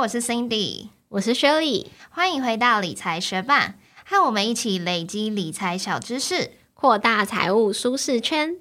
我是 Cindy，我是 Shirley，欢迎回到理财学霸，和我们一起累积理财小知识，扩大财务舒适圈。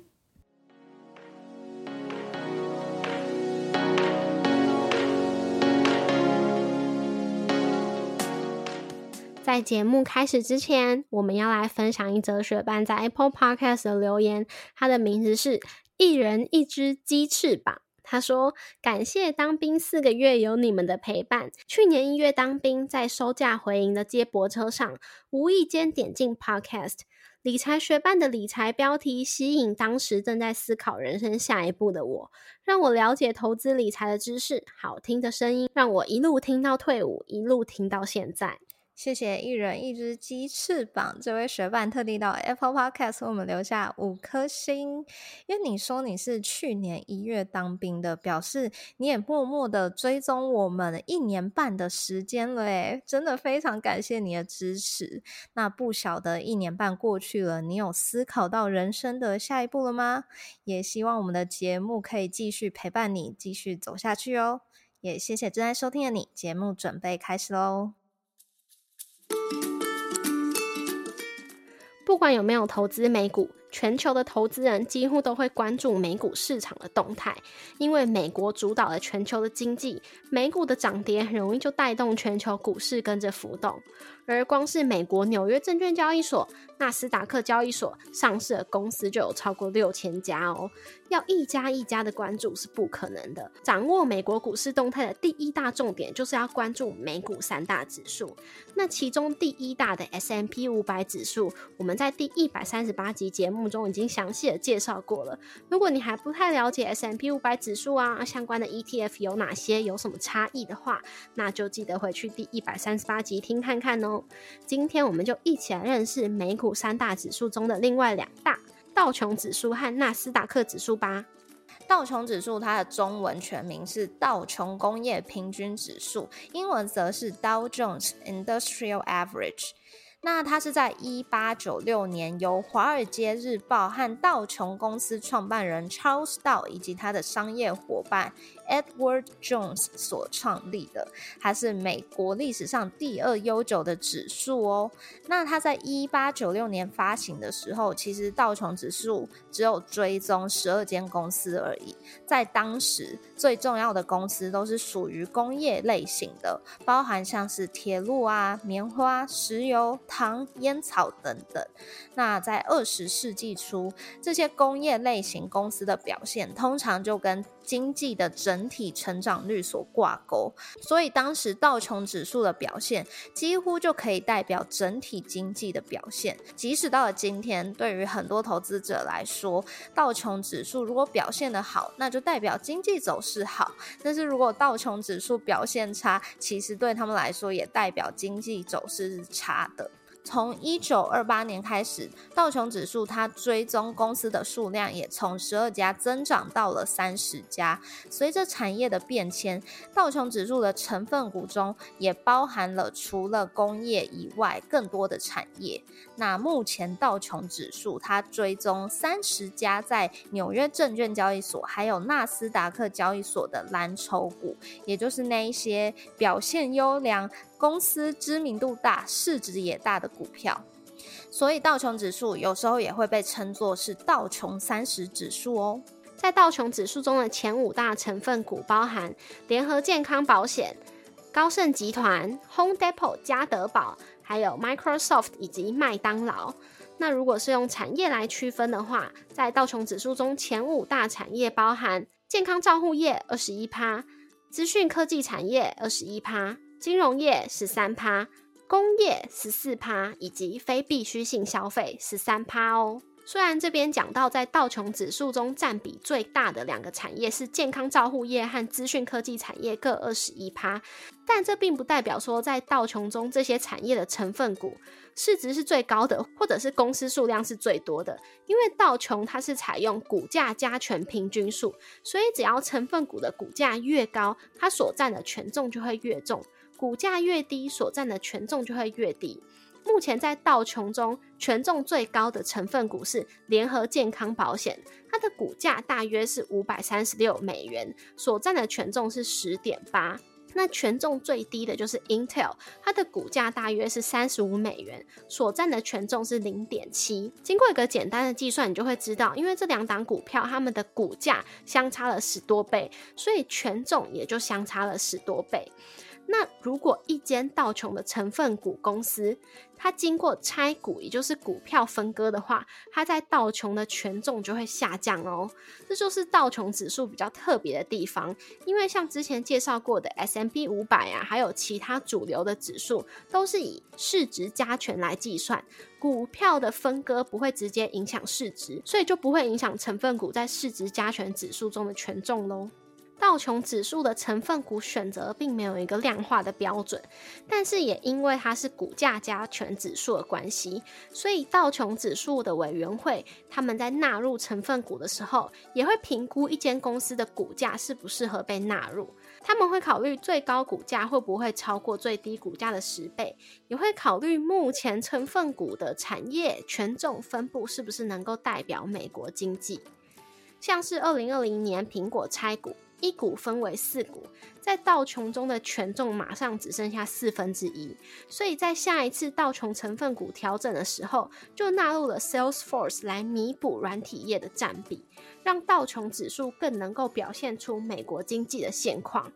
在节目开始之前，我们要来分享一则学伴在 Apple Podcast 的留言，它的名字是一人一只鸡翅膀。他说：“感谢当兵四个月有你们的陪伴。去年一月当兵，在收假回营的接驳车上，无意间点进 Podcast 理财学办的理财标题，吸引当时正在思考人生下一步的我，让我了解投资理财的知识。好听的声音，让我一路听到退伍，一路听到现在。”谢谢一人一只鸡翅膀，这位学伴特地到 Apple Podcast 为我们留下五颗星。因为你说你是去年一月当兵的，表示你也默默的追踪我们一年半的时间了，诶真的非常感谢你的支持。那不晓得一年半过去了，你有思考到人生的下一步了吗？也希望我们的节目可以继续陪伴你，继续走下去哦。也谢谢正在收听的你，节目准备开始喽。不管有没有投资美股，全球的投资人几乎都会关注美股市场的动态，因为美国主导了全球的经济，美股的涨跌很容易就带动全球股市跟着浮动。而光是美国纽约证券交易所、纳斯达克交易所上市的公司就有超过六千家哦，要一家一家的关注是不可能的。掌握美国股市动态的第一大重点就是要关注美股三大指数。那其中第一大的 S M P 五百指数，我们在第一百三十八集节目中已经详细的介绍过了。如果你还不太了解 S M P 五百指数啊，相关的 E T F 有哪些，有什么差异的话，那就记得回去第一百三十八集听看看哦。今天我们就一起来认识美股三大指数中的另外两大道琼指数和纳斯达克指数吧。道琼指数它的中文全名是道琼工业平均指数，英文则是 Dow Jones Industrial Average。那它是在一八九六年由《华尔街日报》和道琼公司创办人 Charles Dow 以及他的商业伙伴。Edward Jones 所创立的，它是美国历史上第二悠久的指数哦。那它在一八九六年发行的时候，其实道琼指数只有追踪十二间公司而已。在当时，最重要的公司都是属于工业类型的，包含像是铁路啊、棉花、石油、糖、烟草等等。那在二十世纪初，这些工业类型公司的表现，通常就跟经济的整体成长率所挂钩，所以当时道琼指数的表现几乎就可以代表整体经济的表现。即使到了今天，对于很多投资者来说，道琼指数如果表现的好，那就代表经济走势好；但是如果道琼指数表现差，其实对他们来说也代表经济走势是差的。从一九二八年开始，道琼指数它追踪公司的数量也从十二家增长到了三十家。随着产业的变迁，道琼指数的成分股中也包含了除了工业以外更多的产业。那目前道琼指数它追踪三十家在纽约证券交易所还有纳斯达克交易所的蓝筹股，也就是那一些表现优良。公司知名度大、市值也大的股票，所以道琼指数有时候也会被称作是道琼三十指数哦。在道琼指数中的前五大成分股包含联合健康保险、高盛集团、Home Depot、家得宝，还有 Microsoft 以及麦当劳。那如果是用产业来区分的话，在道琼指数中前五大产业包含健康照护业二十一趴、资讯科技产业二十一趴。金融业十三趴，工业十四趴，以及非必需性消费十三趴哦。虽然这边讲到在道琼指数中占比最大的两个产业是健康照护业和资讯科技产业各二十一趴，但这并不代表说在道琼中这些产业的成分股市值是最高的，或者是公司数量是最多的。因为道琼它是采用股价加权平均数，所以只要成分股的股价越高，它所占的权重就会越重。股价越低，所占的权重就会越低。目前在道琼中权重最高的成分股是联合健康保险，它的股价大约是五百三十六美元，所占的权重是十点八。那权重最低的就是 Intel，它的股价大约是三十五美元，所占的权重是零点七。经过一个简单的计算，你就会知道，因为这两档股票它们的股价相差了十多倍，所以权重也就相差了十多倍。那如果一间道琼的成分股公司，它经过拆股，也就是股票分割的话，它在道琼的权重就会下降哦。这就是道琼指数比较特别的地方，因为像之前介绍过的 S M P 五百啊，还有其他主流的指数，都是以市值加权来计算，股票的分割不会直接影响市值，所以就不会影响成分股在市值加权指数中的权重喽。道琼指数的成分股选择并没有一个量化的标准，但是也因为它是股价加权指数的关系，所以道琼指数的委员会他们在纳入成分股的时候，也会评估一间公司的股价适不适合被纳入。他们会考虑最高股价会不会超过最低股价的十倍，也会考虑目前成分股的产业权重分布是不是能够代表美国经济。像是二零二零年苹果拆股。一股分为四股，在道琼中的权重马上只剩下四分之一，所以在下一次道琼成分股调整的时候，就纳入了 Salesforce 来弥补软体业的占比，让道琼指数更能够表现出美国经济的现况。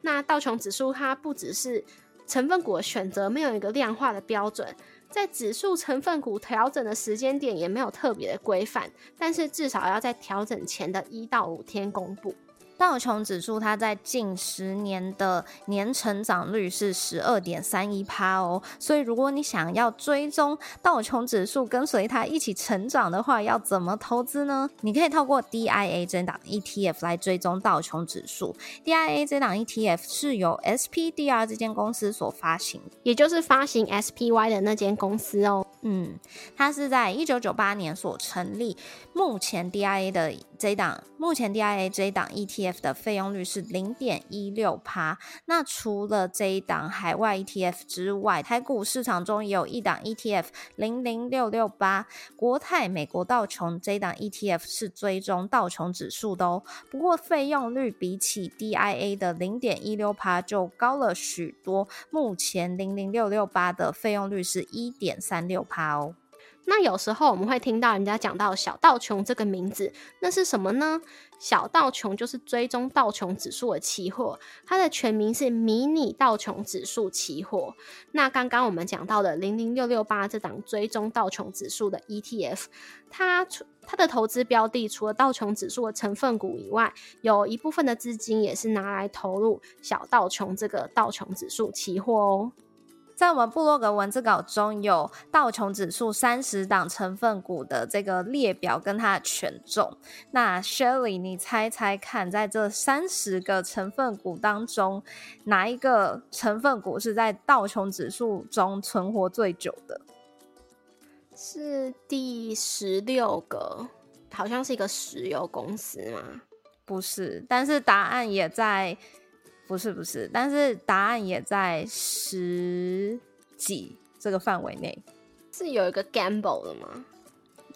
那道琼指数它不只是成分股的选择没有一个量化的标准，在指数成分股调整的时间点也没有特别的规范，但是至少要在调整前的一到五天公布。道琼指数它在近十年的年成长率是十二点三一趴哦，所以如果你想要追踪道琼指数跟随它一起成长的话，要怎么投资呢？你可以透过 DIA 这档 ETF 来追踪道琼指数。DIA 这档 ETF 是由 SPDR 这间公司所发行，也就是发行 SPY 的那间公司哦。嗯，它是在一九九八年所成立。目前 DIA 的这档，目前 DIA 这档 ETF 的费用率是零点一六趴。那除了这一档海外 ETF 之外，台股市场中也有一档 ETF 零零六六八国泰美国道琼这一档 ETF 是追踪道琼指数的哦。不过费用率比起 DIA 的零点一六趴就高了许多。目前零零六六八的费用率是一点三六趴哦。那有时候我们会听到人家讲到小道琼这个名字，那是什么呢？小道琼就是追踪道琼指数的期货，它的全名是迷你道琼指数期货。那刚刚我们讲到的零零六六八这档追踪道琼指数的 ETF，它除它的投资标的除了道琼指数的成分股以外，有一部分的资金也是拿来投入小道琼这个道琼指数期货哦。在我们部落格文字稿中有道琼指数三十档成分股的这个列表跟它的权重。那 Shelly，你猜猜看，在这三十个成分股当中，哪一个成分股是在道琼指数中存活最久的？是第十六个，好像是一个石油公司吗？不是，但是答案也在。不是不是，但是答案也在十几这个范围内。是有一个 gamble 的吗？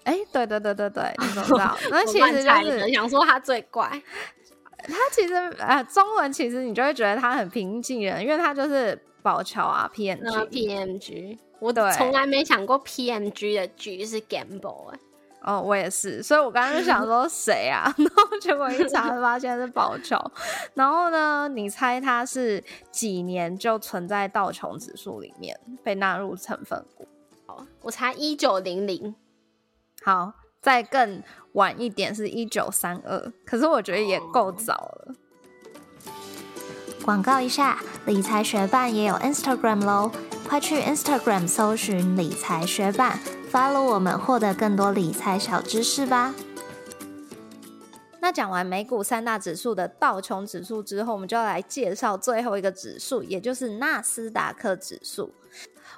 哎，对对对对对，你知道？那其实就是想说他最怪。他其实呃，中文其实你就会觉得他很平易近人，因为他就是宝桥啊，PMG PMG。我从来没想过 PMG 的 G 是 gamble 哎。哦，我也是，所以我刚刚就想说谁啊？然后结果一查发现是宝桥。然后呢，你猜它是几年就存在道琼指数里面被纳入成分股？好，我猜一九零零。好，再更晚一点是一九三二，可是我觉得也够早了。广告一下，理财学办也有 Instagram 喽，快去 Instagram 搜寻理财学办。加入我们，获得更多理财小知识吧。那讲完美股三大指数的道琼指数之后，我们就要来介绍最后一个指数，也就是纳斯达克指数。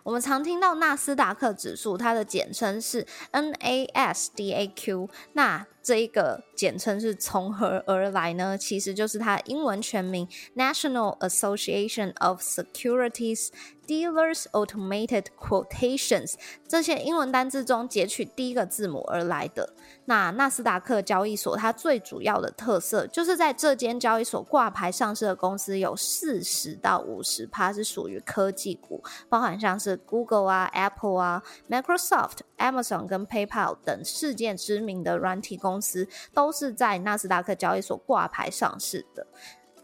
我们常听到纳斯达克指数，它的简称是 NASDAQ。那这一个简称是从何而来呢？其实就是它英文全名 National Association of Securities。Dealers Automated Quotations 这些英文单字中截取第一个字母而来的。那纳斯达克交易所它最主要的特色，就是在这间交易所挂牌上市的公司有四十到五十趴是属于科技股，包含像是 Google 啊、Apple 啊、Microsoft、Amazon 跟 PayPal 等世界知名的软体公公司，都是在纳斯达克交易所挂牌上市的。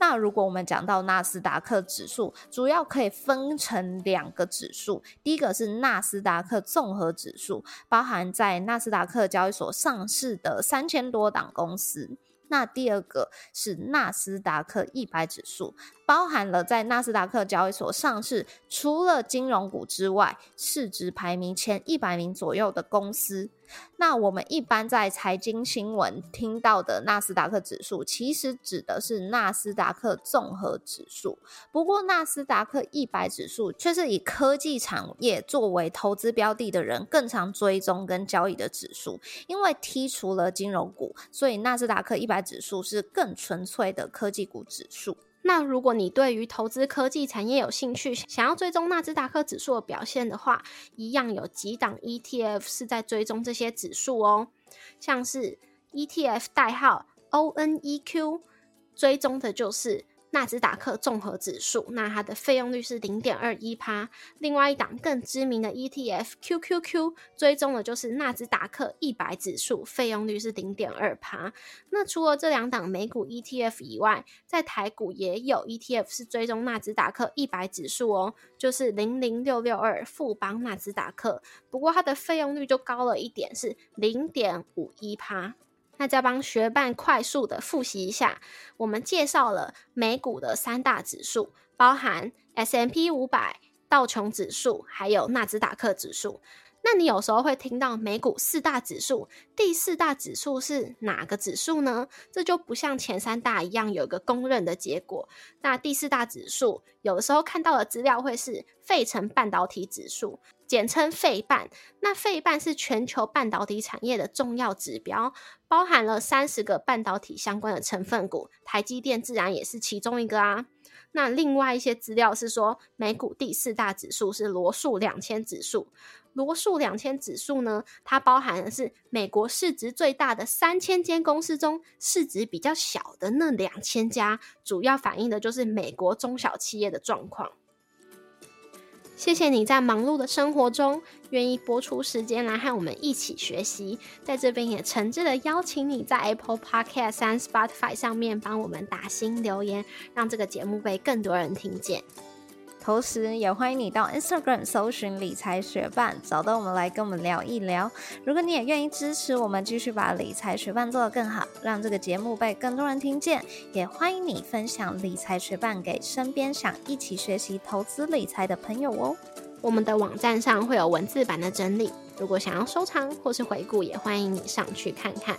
那如果我们讲到纳斯达克指数，主要可以分成两个指数，第一个是纳斯达克综合指数，包含在纳斯达克交易所上市的三千多档公司。那第二个是纳斯达克一百指数，包含了在纳斯达克交易所上市，除了金融股之外，市值排名前一百名左右的公司。那我们一般在财经新闻听到的纳斯达克指数，其实指的是纳斯达克综合指数。不过，纳斯达克一百指数却是以科技产业作为投资标的的人更常追踪跟交易的指数。因为剔除了金融股，所以纳斯达克一百指数是更纯粹的科技股指数。那如果你对于投资科技产业有兴趣，想要追踪纳斯达克指数的表现的话，一样有几档 ETF 是在追踪这些指数哦，像是 ETF 代号 ONEQ，追踪的就是。纳斯达克综合指数，那它的费用率是零点二一趴。另外一档更知名的 ETF QQQ，追踪的就是纳斯达克一百指数，费用率是零点二趴。那除了这两档美股 ETF 以外，在台股也有 ETF 是追踪纳斯达克一百指数哦，就是零零六六二富邦纳斯达克。不过它的费用率就高了一点，是零点五一趴。那再帮学伴快速的复习一下，我们介绍了美股的三大指数，包含 S M P 五百、道琼指数，还有纳斯达克指数。那你有时候会听到美股四大指数，第四大指数是哪个指数呢？这就不像前三大一样有一个公认的结果。那第四大指数有的时候看到的资料会是费城半导体指数。简称费半，那费半是全球半导体产业的重要指标，包含了三十个半导体相关的成分股，台积电自然也是其中一个啊。那另外一些资料是说，美股第四大指数是罗素两千指数，罗素两千指数呢，它包含的是美国市值最大的三千间公司中，市值比较小的那两千家，主要反映的就是美国中小企业的状况。谢谢你在忙碌的生活中愿意播出时间来和我们一起学习，在这边也诚挚的邀请你在 Apple Podcast 和 Spotify 上面帮我们打新留言，让这个节目被更多人听见。同时，也欢迎你到 Instagram 搜寻理财学伴，找到我们来跟我们聊一聊。如果你也愿意支持我们，继续把理财学伴做得更好，让这个节目被更多人听见，也欢迎你分享理财学伴给身边想一起学习投资理财的朋友哦。我们的网站上会有文字版的整理，如果想要收藏或是回顾，也欢迎你上去看看。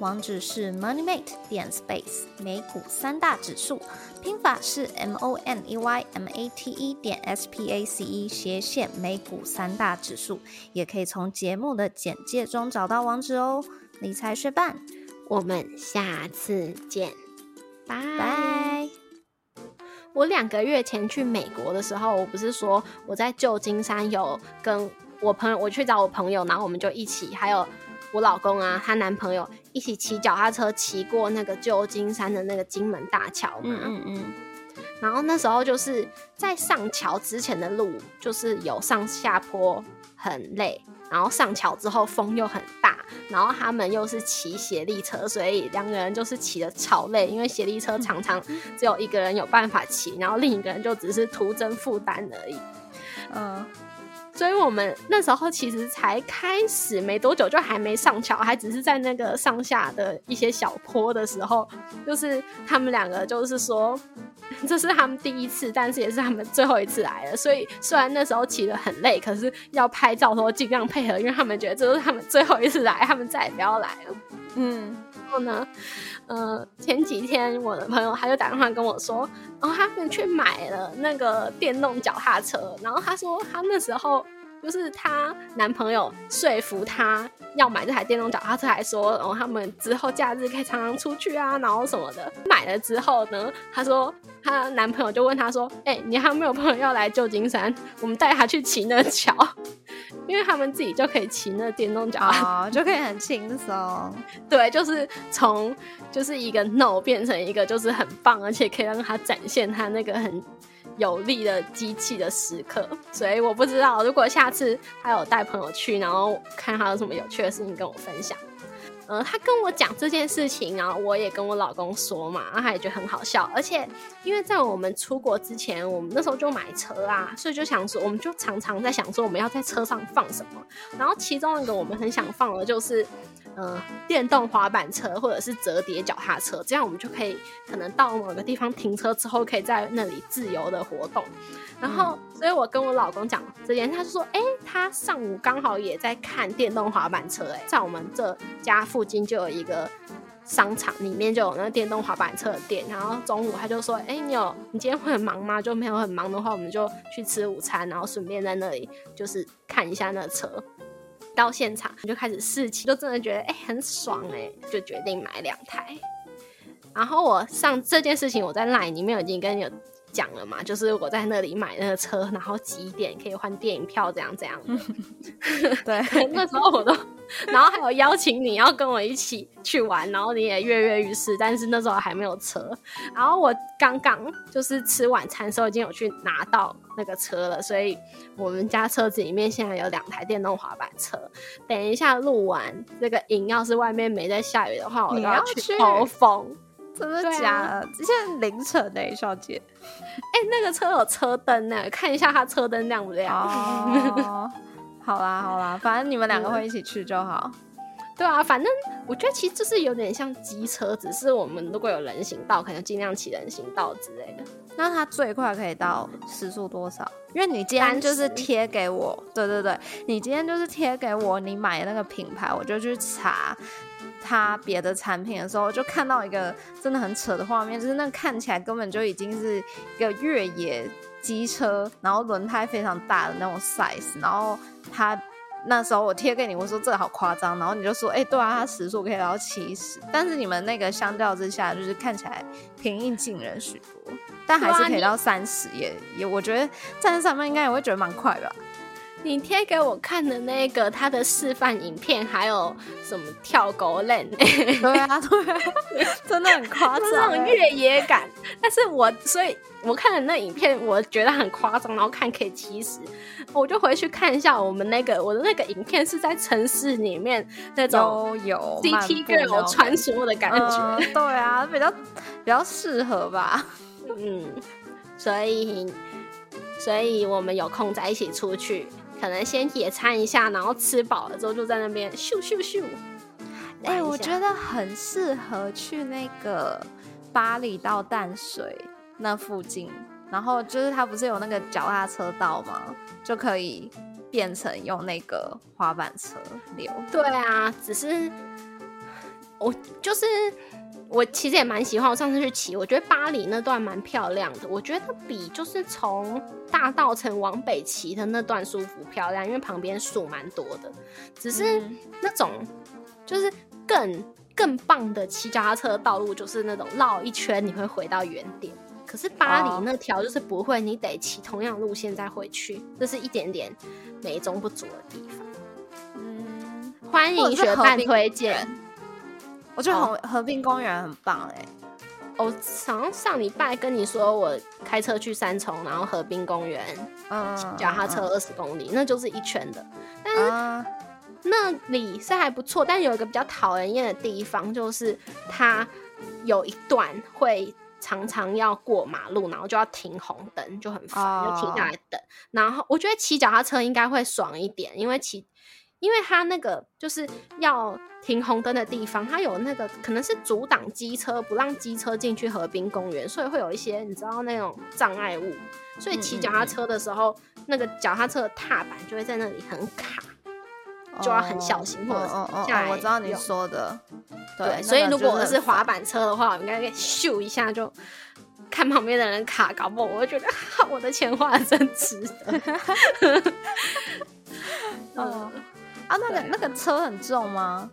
网址是 moneymate 点 space 美股三大指数，拼法是 m o n e y m a t e 点 s p a c e 斜线美股三大指数，也可以从节目的简介中找到网址哦。理财学伴，我们下次见，拜拜。我两个月前去美国的时候，我不是说我在旧金山有跟我朋友，我去找我朋友，然后我们就一起，还有。我老公啊，她男朋友一起骑脚踏车骑过那个旧金山的那个金门大桥嘛。嗯嗯嗯。然后那时候就是在上桥之前的路，就是有上下坡，很累。然后上桥之后风又很大，然后他们又是骑斜力车，所以两个人就是骑的超累，因为斜力车常常只有一个人有办法骑，然后另一个人就只是徒增负担而已。嗯。所以我们那时候其实才开始没多久，就还没上桥，还只是在那个上下的一些小坡的时候，就是他们两个就是说，这是他们第一次，但是也是他们最后一次来了。所以虽然那时候骑得很累，可是要拍照的时候尽量配合，因为他们觉得这是他们最后一次来，他们再也不要来了。嗯，然后呢，呃，前几天我的朋友他就打电话跟我说，然后他们去买了那个电动脚踏车，然后他说他那时候。就是她男朋友说服她要买这台电动脚踏车，还说，然后他们之后假日可以常常出去啊，然后什么的。买了之后呢，她说她男朋友就问她说：“哎、你还有没有朋友要来旧金山？我们带他去骑那桥，因为他们自己就可以骑那电动脚踏就可以很轻松。对，就是从就是一个 no 变成一个就是很棒，而且可以让他展现他那个很有力的机器的时刻。所以我不知道，如果下次他有带朋友去，然后看他有什么有趣的事情跟我分享。呃，他跟我讲这件事情，然后我也跟我老公说嘛，然后他也觉得很好笑。而且因为在我们出国之前，我们那时候就买车啊，所以就想说，我们就常常在想说我们要在车上放什么。然后其中一个我们很想放的就是，呃，电动滑板车或者是折叠脚踏车，这样我们就可以可能到某个地方停车之后，可以在那里自由的活动。然后，所以我跟我老公讲这件事，他就说：“哎、他上午刚好也在看电动滑板车、哎，在我们这家附近就有一个商场，里面就有那个电动滑板车的店。然后中午他就说：‘哎、你有你今天会很忙吗？’就没有很忙的话，我们就去吃午餐，然后顺便在那里就是看一下那车。到现场就开始试骑，就真的觉得哎、很爽哎、就决定买两台。然后我上这件事情，我在 LINE 里面已经跟你有讲了嘛，就是我在那里买那个车，然后几点可以换电影票，这样这样的。对，那时候我都，然后还有邀请你要跟我一起去玩，然后你也跃跃欲试，但是那时候还没有车。然后我刚刚就是吃晚餐的时候已经有去拿到那个车了，所以我们家车子里面现在有两台电动滑板车。等一下录完这个影，要是外面没在下雨的话，我都要去去兜风。真的假的？现在凌晨呢，小姐。哎、那个车有车灯呢，看一下它车灯亮不亮？哦，好啦好啦，反正你们两个会一起去就好。对啊，反正我觉得其实就是有点像机车，只是我们如果有人行道，可能尽量骑人行道之类的。那它最快可以到时速多少？因为你今天就是30贴给我，对对对，你今天就是贴给我你买的那个品牌，我就去查它别的产品的时候，就看到一个真的很扯的画面，就是那看起来根本就已经是一个越野机车，然后轮胎非常大的那种 size，然后他。那时候我贴给你，我说这个好夸张，然后你就说，哎、对啊，它时速可以到七十，但是你们那个相较之下，就是看起来平易近人许多，但还是可以到三十、也也，我觉得站在上面应该也会觉得蛮快吧。你贴给我看的那个他的示范影片，还有什么跳狗链，对啊，对啊，真的很夸张、欸。种越野感。但是我所以我看了那影片，我觉得很夸张，然后看可以七十，我就回去看一下我们那个我的那个影片是在城市里面那种有有 CT girl 种穿梭的感觉。嗯对啊，比较比较适合吧。嗯，所以所以我们有空再一起出去，可能先野餐一下，然后吃饱了之后就在那边咻咻咻。哎、我觉得很适合去那个巴黎到淡水那附近，然后就是它不是有那个脚踏车道吗？就可以变成用那个滑板车流。对啊，只是我就是我其实也蛮喜欢，我上次去骑，我觉得巴黎那段蛮漂亮的，我觉得比就是从大道城往北骑的那段舒服漂亮，因为旁边树蛮多的，只是嗯那种就是更更棒的骑脚踏车的道路，就是那种绕一圈你会回到原点。可是巴哦黎那条就是不会，你得骑同样路线再回去，这是一点点美中不足的地方。嗯，欢迎学伴推荐。我觉得哦河河滨公园很棒哎、我好像上礼拜跟你说，我开车去三重，然后河滨公园嗯，脚踏车二十公里，那就是一圈的。但是啊，那里是还不错，但有一个比较讨人厌的地方，就是它有一段会常常要过马路，然后就要停红灯，就很烦，哦就停下来等。然后我觉得骑脚踏车应该会爽一点，因为骑，因为它那个就是要停红灯的地方，它有那个可能是阻挡机车，不让机车进去河滨公园，所以会有一些你知道那种障碍物。所以骑脚踏车的时候，那个脚踏车的踏板就会在那里很卡。就要很小心或者是哦哦我知道你用说的，对，那所以如果我是滑板车的话，我应该咻一下就看旁边的人卡，搞不好我会觉得我的钱花的真值得。哦，啊，那个那个车很重吗？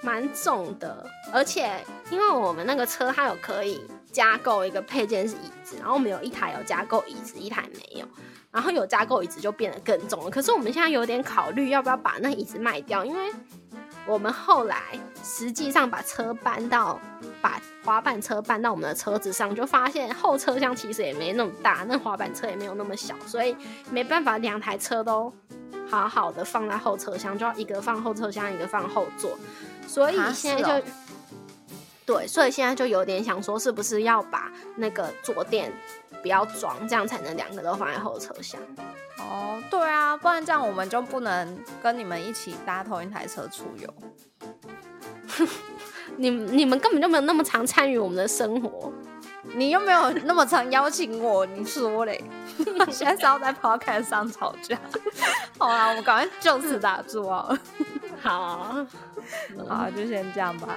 蛮重的，而且因为我们那个车它有可以加购一个配件是椅子，然后我们有一台有加购椅子，一台没有，然后有加购椅子就变得更重了。可是我们现在有点考虑要不要把那椅子卖掉，因为我们后来实际上把车搬到把滑板车搬到我们的车子上，就发现后车厢其实也没那么大，那滑板车也没有那么小，所以没办法两台车都好好的放在后车厢，就要一个放后车厢，一个放后座。所以现在就，对，所以现在就有点想说，是不是要把那个坐垫不要装，这样才能两个都放在后车厢？哦，对啊，不然这样我们就不能跟你们一起搭同一台车出游。你你们根本就没有那么常参与我们的生活，你又没有那么常邀请我，你说嘞？现在是要在 podcast 上吵架？好啊，我们赶快就此打住啊！好。好，就先这样吧。